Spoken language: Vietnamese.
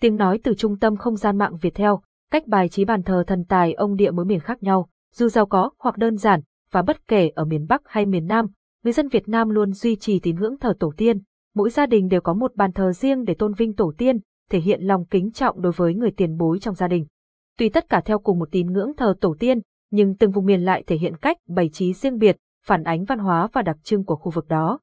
Tiếng nói từ trung tâm không gian mạng Việt theo, cách bài trí bàn thờ thần tài ông địa mỗi miền khác nhau, dù giàu có hoặc đơn giản, và bất kể ở miền Bắc hay miền Nam, người dân Việt Nam luôn duy trì tín ngưỡng thờ tổ tiên. Mỗi gia đình đều có một bàn thờ riêng để tôn vinh tổ tiên, thể hiện lòng kính trọng đối với người tiền bối trong gia đình. Tuy tất cả theo cùng một tín ngưỡng thờ tổ tiên, nhưng từng vùng miền lại thể hiện cách bày trí riêng biệt, phản ánh văn hóa và đặc trưng của khu vực đó.